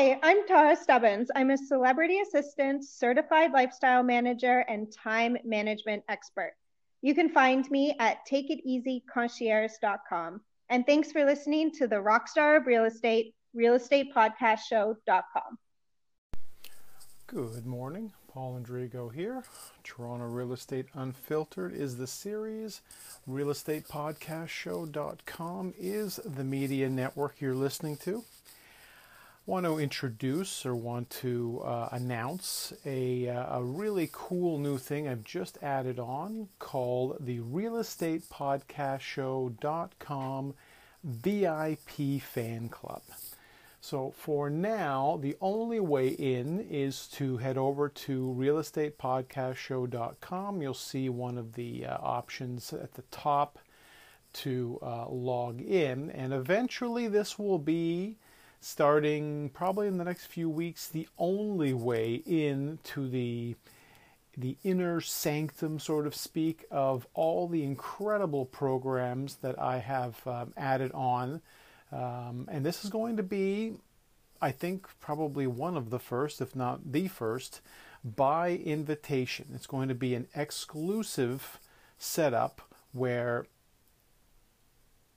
Hi, I'm Tara Stubbins. I'm a celebrity assistant, certified lifestyle manager, and time management expert. You can find me at takeiteasyconcierge.com. And thanks for listening to the Rockstar of Real Estate, realestatepodcastshow.com. Good morning. Paul Andrigo here. Toronto Real Estate Unfiltered is the series. Realestatepodcastshow.com is the media network you're listening to want to introduce or want to uh, announce a, uh, a really cool new thing I've just added on called the Real Estate Podcast Show.com VIP Fan Club. So for now, the only way in is to head over to realestatepodcastshow.com. You'll see one of the uh, options at the top to uh, log in, and eventually this will be starting probably in the next few weeks, the only way into the the inner sanctum, sort of speak, of all the incredible programs that I have um, added on. Um, and this is going to be, I think, probably one of the first, if not the first, by invitation. It's going to be an exclusive setup where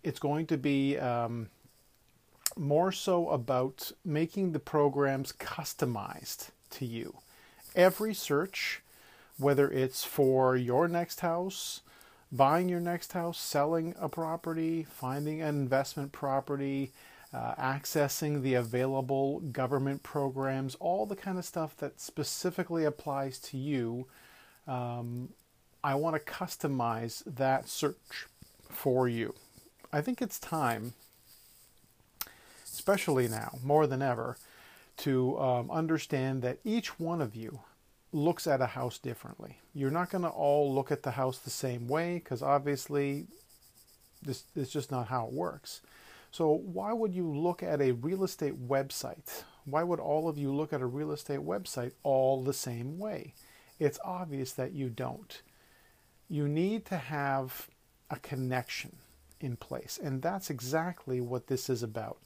it's going to be. Um, more so about making the programs customized to you. Every search, whether it's for your next house, buying your next house, selling a property, finding an investment property, uh, accessing the available government programs, all the kind of stuff that specifically applies to you. Um, I want to customize that search for you. I think it's time especially now, more than ever, to um, understand that each one of you looks at a house differently. You're not going to all look at the house the same way because obviously this is just not how it works. So, why would you look at a real estate website? Why would all of you look at a real estate website all the same way? It's obvious that you don't. You need to have a connection in place, and that's exactly what this is about.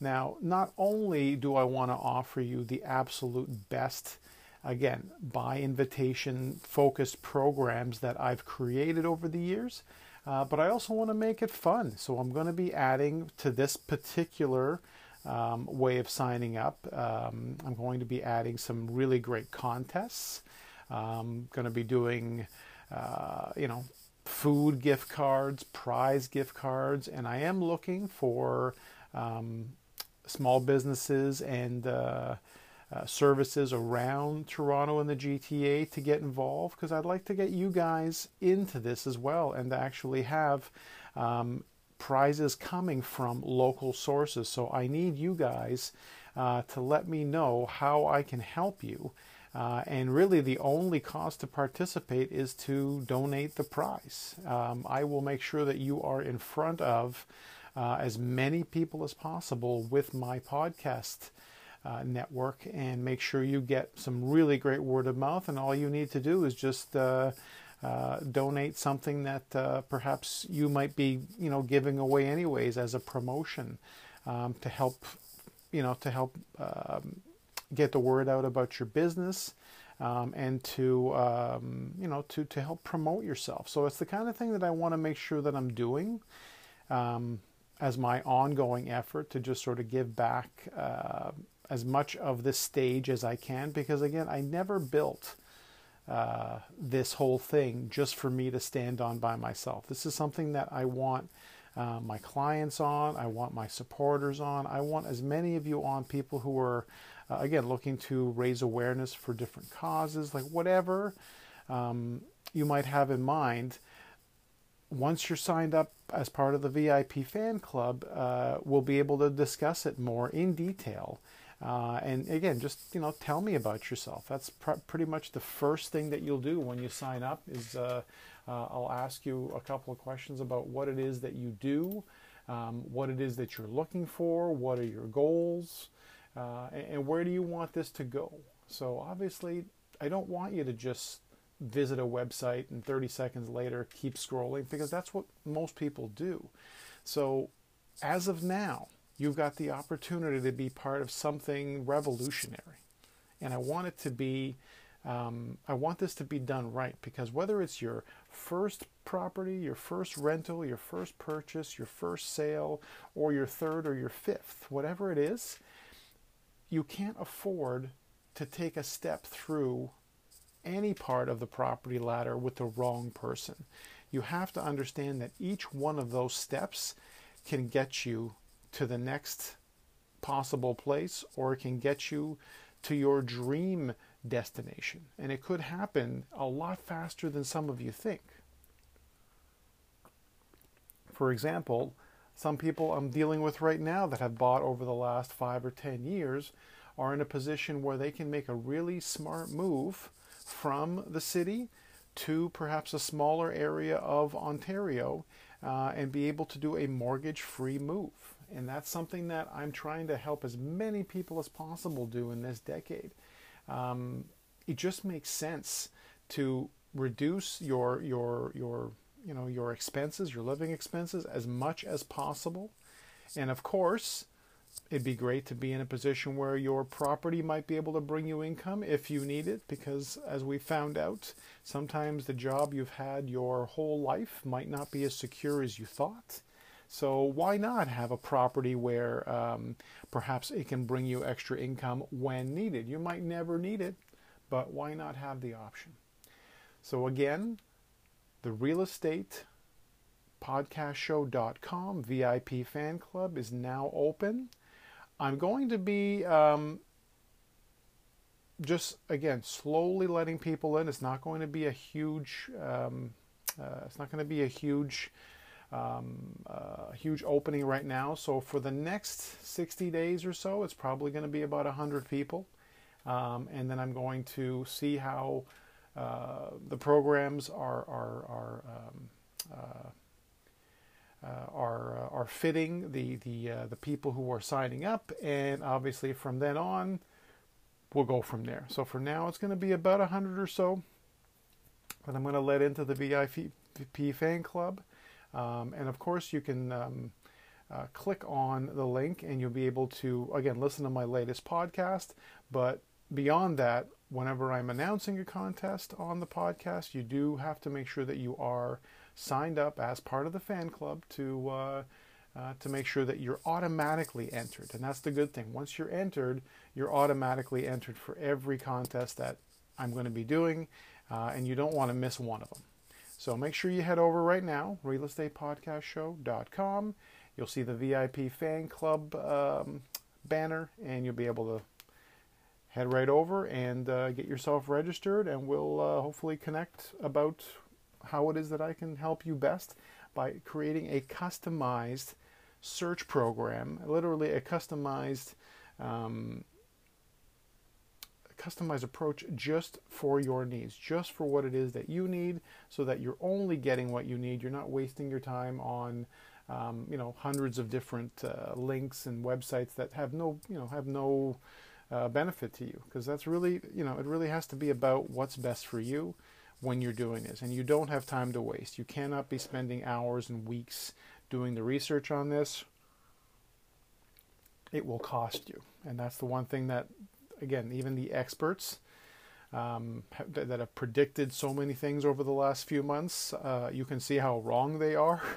Now, not only do I want to offer you the absolute best, again, by invitation focused programs that I've created over the years, uh, but I also want to make it fun. So I'm going to be adding to this particular um, way of signing up. Um, I'm going to be adding some really great contests. I'm um, going to be doing, uh, you know, food gift cards, prize gift cards, and I am looking for um, small businesses and uh, uh, services around Toronto and the GTA to get involved because I'd like to get you guys into this as well and to actually have um, prizes coming from local sources. So I need you guys uh, to let me know how I can help you. Uh, and really, the only cost to participate is to donate the prize. Um, I will make sure that you are in front of uh, as many people as possible with my podcast uh, network and make sure you get some really great word of mouth. And all you need to do is just uh, uh donate something that uh, perhaps you might be, you know, giving away anyways as a promotion um, to help, you know, to help um, get the word out about your business. Um, and to um, you know to to help promote yourself. So it's the kind of thing that I want to make sure that I'm doing. As my ongoing effort to just sort of give back uh, as much of this stage as I can because again I never built uh, this whole thing just for me to stand on by myself. This is something that I want uh, my clients on, I want my supporters on, I want as many of you on people who are uh, again looking to raise awareness for different causes, like whatever um, you might have in mind once you're signed up as part of the VIP fan club, uh, we'll be able to discuss it more in detail. Uh, and again, just you know, tell me about yourself. That's pr- pretty much the first thing that you'll do when you sign up. Is uh, uh I'll ask you a couple of questions about what it is that you do, um, what it is that you're looking for, what are your goals, uh, and, and where do you want this to go. So obviously, I don't want you to just visit a website and 30 seconds later keep scrolling because that's what most people do. So, as of now, you've got the opportunity to be part of something revolutionary. And I want it to be, um, I want this to be done right because whether it's your first property, your first rental, your first purchase, your first sale, or your third or your fifth, whatever it is, you can't afford to take a step through any part of the property ladder with the wrong person. You have to understand that each one of those steps can get you to the next possible place or it can get you to your dream destination. And it could happen a lot faster than some of you think. For example, some people I'm dealing with right now that have bought over the last five or ten years are in a position where they can make a really smart move from the city to perhaps a smaller area of Ontario uh, and be able to do a mortgage free move. And that's something that I'm trying to help as many people as possible do in this decade. Um, it just makes sense to reduce your your your you know your expenses, your living expenses as much as possible. And of course, it'd be great to be in a position where your property might be able to bring you income if you need it because as we found out sometimes the job you've had your whole life might not be as secure as you thought. So why not have a property where um, perhaps it can bring you extra income when needed? You might never need it but why not have the option? So again the real estate podcastshow.com VIP fan club is now open. I'm going to be um, just again slowly letting people in. It's not going to be a huge. Um, uh, it's not going to be a huge, um, uh, huge opening right now. So for the next 60 days or so, it's probably going to be about 100 people, um, and then I'm going to see how uh, the programs are are are. Um, uh, are uh, are fitting the the uh, the people who are signing up, and obviously from then on, we'll go from there. So for now, it's going to be about a hundred or so, but I'm going to let into the VIP fan club, um, and of course you can. Um, uh, click on the link and you'll be able to again listen to my latest podcast but beyond that whenever i'm announcing a contest on the podcast you do have to make sure that you are signed up as part of the fan club to uh, uh, to make sure that you're automatically entered. And that's the good thing. Once you're entered, you're automatically entered for every contest that I'm going to be doing, uh, and you don't want to miss one of them. So make sure you head over right now, realestatepodcastshow.com. You'll see the VIP fan club um, banner, and you'll be able to head right over and uh, get yourself registered, and we'll uh, hopefully connect about how it is that I can help you best by creating a customized search program, literally a customized um, customized approach just for your needs, just for what it is that you need, so that you're only getting what you need. You're not wasting your time on, um, you know, hundreds of different uh, links and websites that have no, you know, have no uh, benefit to you. Because that's really, you know, it really has to be about what's best for you when you're doing this. And you don't have time to waste. You cannot be spending hours and weeks doing the research on this. It will cost you. And that's the one thing that, again, even the experts um, that have predicted so many things over the last few months, uh, you can see how wrong they are.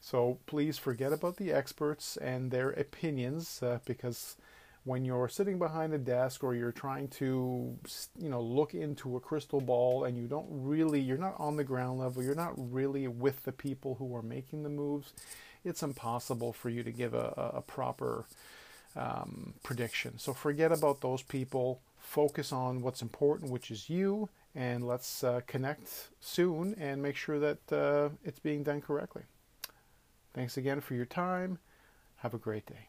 So please forget about the experts and their opinions uh, because when you're sitting behind a desk or you're trying to you know look into a crystal ball and you don't really you're not on the ground level you're not really with the people who are making the moves it's impossible for you to give a, a proper um, prediction. So forget about those people. Focus on what's important which is you and let's uh, connect soon and make sure that uh, it's being done correctly. Thanks again for your time. Have a great day